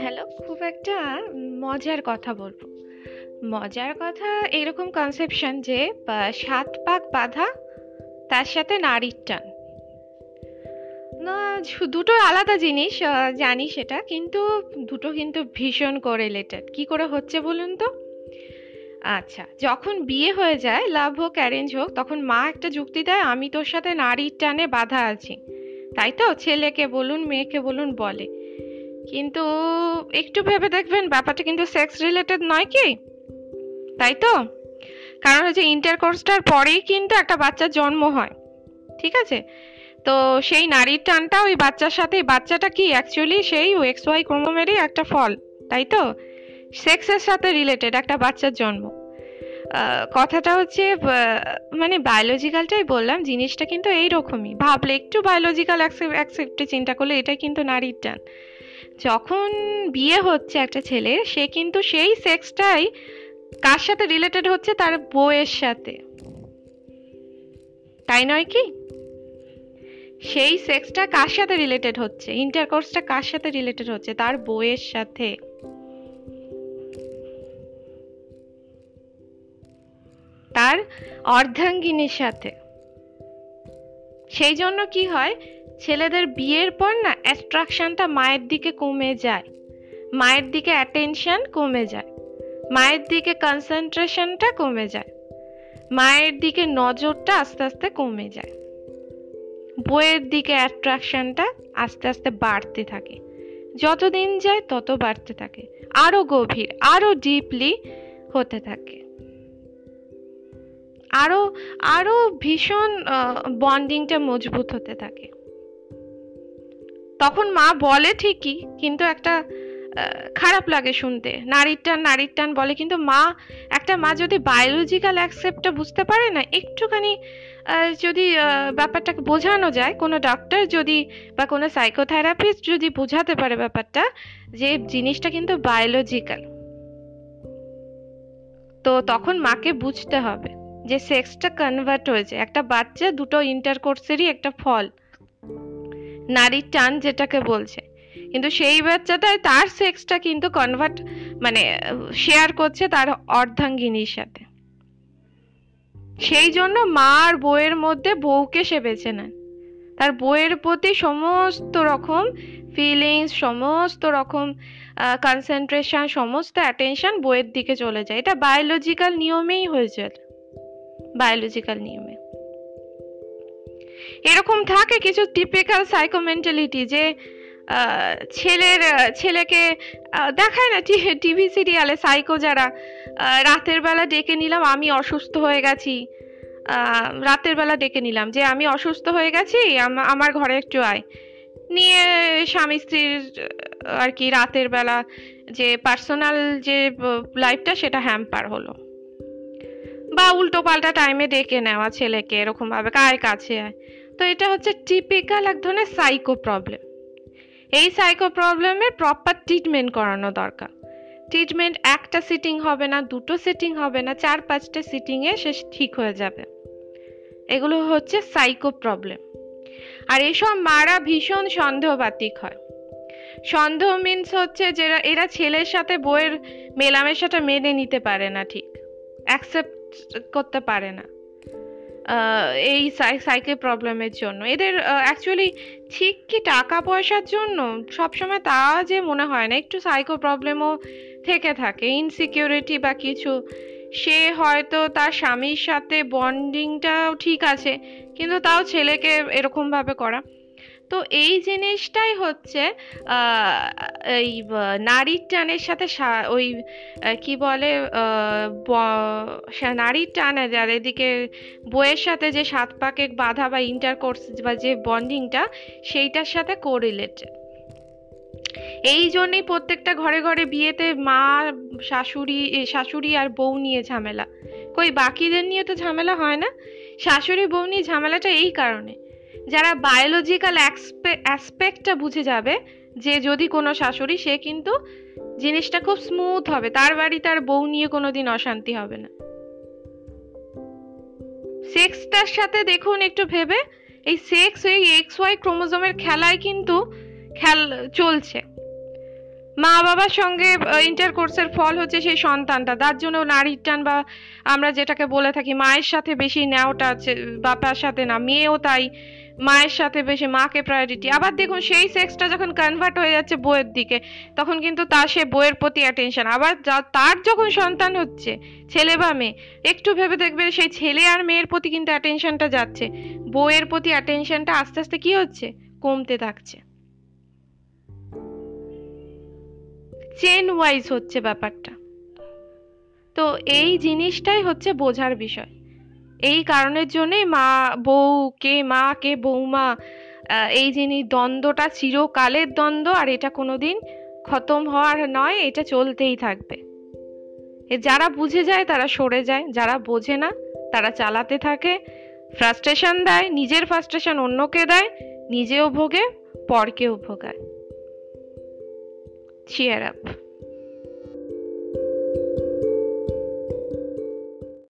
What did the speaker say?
Hello, খুব একটা মজার কথা বলব। মজার কথা এরকম কনসেপশন যে সাত পাক বাধা, তার সাথে নারীর টান। না দুটো আলাদা জিনিস জানি সেটা, কিন্তু দুটো কিন্তু ভীষণ কোরিলেটেড কি করে হচ্ছে বলুন তো? আচ্ছা যখন বিয়ে হয়ে যায়, লাভ হোক অ্যারেঞ্জ হোক, তখন মা একটা যুক্তি দেয়, আমি তোর সাথে নারীর টানে বাধা আছি। তাই তো? ছেলেকে বলুন, মেয়েকে বলুন, বলে। কিন্তু একটু ভেবে দেখবেন, ব্যাপারটা কিন্তু সেক্স রিলেটেড নয় কি? তাই তো? কারণ হচ্ছে ইন্টারকোর্সটার পরেই কিন্তু একটা বাচ্চার জন্ম হয়। ঠিক আছে? তো সেই নারীর টানটা ওই বাচ্চার সাথে, বাচ্চাটা কি? অ্যাকচুয়ালি সেই এক্স ওয়াই ক্রোমোমেরই একটা ফল। তাই তো? সেক্সের সাথে রিলেটেড একটা বাচ্চার জন্ম। কথাটা হচ্ছে মানে বায়োলজিক্যালটাই বললাম, জিনিসটা কিন্তু এইরকমই। ভাবলে একটু বায়োলজিক্যাল অ্যাকসেপ্টে চিন্তা করলে এটাই কিন্তু নারীর টান। যখন বিয়ে হচ্ছে একটা ছেলে, সে কিন্তু সেই সেক্সটাই কার সাথে রিলেটেড হচ্ছে? তার বউয়ের সাথে। তাই নয় কি? সেই সেক্সটা কার সাথে রিলেটেড হচ্ছে? ইন্টারকোর্সটা কার সাথে রিলেটেড হচ্ছে? তার বউয়ের সাথে। তার অর্ধাঙ্গিনীর সাথে। সেই জন্য কি হয়, ছেলেদের বিয়ের পর না অ্যাট্রাকশনটা মায়ের দিকে কমে যায়। মায়ের দিকে অ্যাটেনশন কমে যায়। মায়ের দিকে কনসেন্ট্রেশনটা কমে যায়। মায়ের দিকে নজরটা আস্তে আস্তে কমে যায়। বইয়ের দিকে অ্যাট্রাকশনটা আস্তে আস্তে বাড়তে থাকে। যত দিন যায় তত বাড়তে থাকে। আরও গভীর, আরও ডিপলি হতে থাকে। আরও আরও ভীষণ বন্ডিংটা মজবুত হতে থাকে। তখন মা বলে ঠিকই, কিন্তু একটা খারাপ লাগে শুনতে। নারীর টান নারীর টান বলে, কিন্তু মা, একটা মা যদি বায়োলজিক্যাল অ্যাকসেপ্টটা বুঝতে পারে না, একটুখানি যদি ব্যাপারটাকে বোঝানো যায়, কোনো ডক্টর যদি বা কোনো সাইকোথেরাপিস্ট যদি বোঝাতে পারে ব্যাপারটা, যে জিনিসটা কিন্তু বায়োলজিক্যাল তো তখন মাকে বুঝতে হবে। যে সেক্সটা কনভার্ট হয়েছে। একটা বাচ্চা, দুটো ইন্টারকোর্সেরই একটা ফল। নারীর টান যেটাকে বলছে। কিন্তু সেই বাচ্চাটাই তার সেক্সটা কিন্তু কনভার্ট মানে শেয়ার করছে তার অর্ধাঙ্গিনীর সাথে। সেই জন্য মা আর বউয়ের মধ্যে বউকে সে বেছে নেয় তার বউয়ের প্রতি সমস্ত রকম ফিলিংস সমস্ত রকম কনসেন্ট্রেশন সমস্ত অ্যাটেনশন বইয়ের দিকে চলে যায়। এটা বায়োলজিক্যাল নিয়মেই হয়েছে। বায়োলজিক্যাল নিয়মে। এরকম থাকে কিছু টিপিক্যাল সাইকোমেন্টালিটি যে ছেলের ছেলেকে দেখায় না টিভি সিরিয়ালে সাইকো যারা রাতের বেলা ডেকে নিলাম, আমি অসুস্থ হয়ে গেছি। রাতের বেলা ডেকে নিলাম যে, আমি অসুস্থ হয়ে গেছি আমার ঘরে একটু আয়। নিয়ে স্বামী স্ত্রীর আর কি রাতের বেলা যে পার্সোনাল যে লাইফটা সেটা হ্যাম্পার হলো। বা উল্টো পাল্টা টাইমে ডেকে নেওয়া ছেলেকে এরকমভাবে কার কাছে? তো এটা হচ্ছে টিপিক্যাল এক ধরনের সাইকো প্রবলেম এই সাইকো প্রবলেমের প্রপার ট্রিটমেন্ট করানো দরকার। ট্রিটমেন্ট একটা সিটিং হবে না, দুটো সিটিং হবে না, চার পাঁচটা সিটিংয়ে সে ঠিক হয়ে যাবে। এগুলো হচ্ছে সাইকো প্রবলেম আর এসব মারা ভীষণ সন্দেহবাতিক হয়। সন্দেহ মিনস হচ্ছে যে এরা ছেলের সাথে বইয়ের মেলামেশাটা মেনে নিতে পারে না ঠিক। অ্যাকসেপ্ট করতে পারে না। এই সাইকে প্রবলেমের জন্য। এদের অ্যাকচুয়ালি ঠিক কি টাকা পয়সার জন্য? সবসময় তা যে মনে হয় না। একটু সাইকো প্রবলেমও থেকে থাকে। ইনসিকিউরিটি বা কিছু। সে হয়তো তার স্বামীর সাথে বন্ডিংটাও ঠিক আছে, কিন্তু তাও ছেলেকে এরকমভাবে করা। তো এই জিনিসটাই হচ্ছে এই নারীর টানের সাথে ওই কি বলে নারীর টান, আর এদিকে বইয়ের সাথে যে সাত পাকে বাধা বা ইন্টারকোর্স বা যে বন্ডিংটা সেইটার সাথে কোরিলেটেড এই জন্যই প্রত্যেকটা ঘরে ঘরে বিয়েতে মা, শাশুড়ি শাশুড়ি আর বউ নিয়ে ঝামেলা। কই, বাকিদের নিয়ে তো ঝামেলা হয় না। শাশুড়ি, বউ নিয়ে ঝামেলাটা এই কারণে। যারা বায়োলজিক্যাল অ্যাসপেক্টটা বুঝে যাবে যে যদি কোনো শাশুড়ি, সে কিন্তু জিনিসটা খুব স্মুথ হবে। তার বাড়ি তার বউ নিয়ে কোনো দিন অশান্তি হবে না। সেক্সটার সাথে দেখুন একটু ভেবে, এই সেক্স এই এক্স ওয়াই ক্রোমোজোমের খেলায় কিন্তু খেল, চলছে। মা বাবার সঙ্গে ইন্টার ইন্টারকোর্সের ফল হচ্ছে সেই সন্তানটা। তার জন্য নারীর টান বা আমরা যেটাকে বলে থাকি, মায়ের সাথে বেশি নেওয়াটা বাপার সাথে না, মেয়েও তাই। মায়ের সাথে বেশি, মাকে প্রায়োরিটি আবার দেখুন, সেই সেক্সটা যখন কনভার্ট হয়ে যাচ্ছে বইয়ের দিকে, তখন কিন্তু তার সে বইয়ের প্রতি অ্যাটেনশন আবার তার যখন সন্তান হচ্ছে, ছেলে বা মেয়ে, একটু ভেবে দেখবে সেই ছেলে আর মেয়ের প্রতি কিন্তু অ্যাটেনশনটা যাচ্ছে। বইয়ের প্রতি অ্যাটেনশনটা আস্তে আস্তে কি হচ্ছে? কমতে থাকছে। চেন ওয়াইজ হচ্ছে ব্যাপারটা। তো এই জিনিসটাই হচ্ছে বোঝার বিষয়। এই কারণের জন্যে মা বউ কে, মা কে, বৌমা এই জিনিস, দ্বন্দ্বটা চিরকালের দ্বন্দ্ব আর এটা কোনোদিন খতম হওয়ার নয়, এটা চলতেই থাকবে। যারা বুঝে যায় তারা সরে যায়, যারা বোঝে না তারা চালাতে থাকে ফ্রাস্ট্রেশন দেয়, নিজের ফ্রাস্ট্রেশন অন্যকে দেয়, নিজেও ভোগে, পরকেও ভোগায়। Cheer up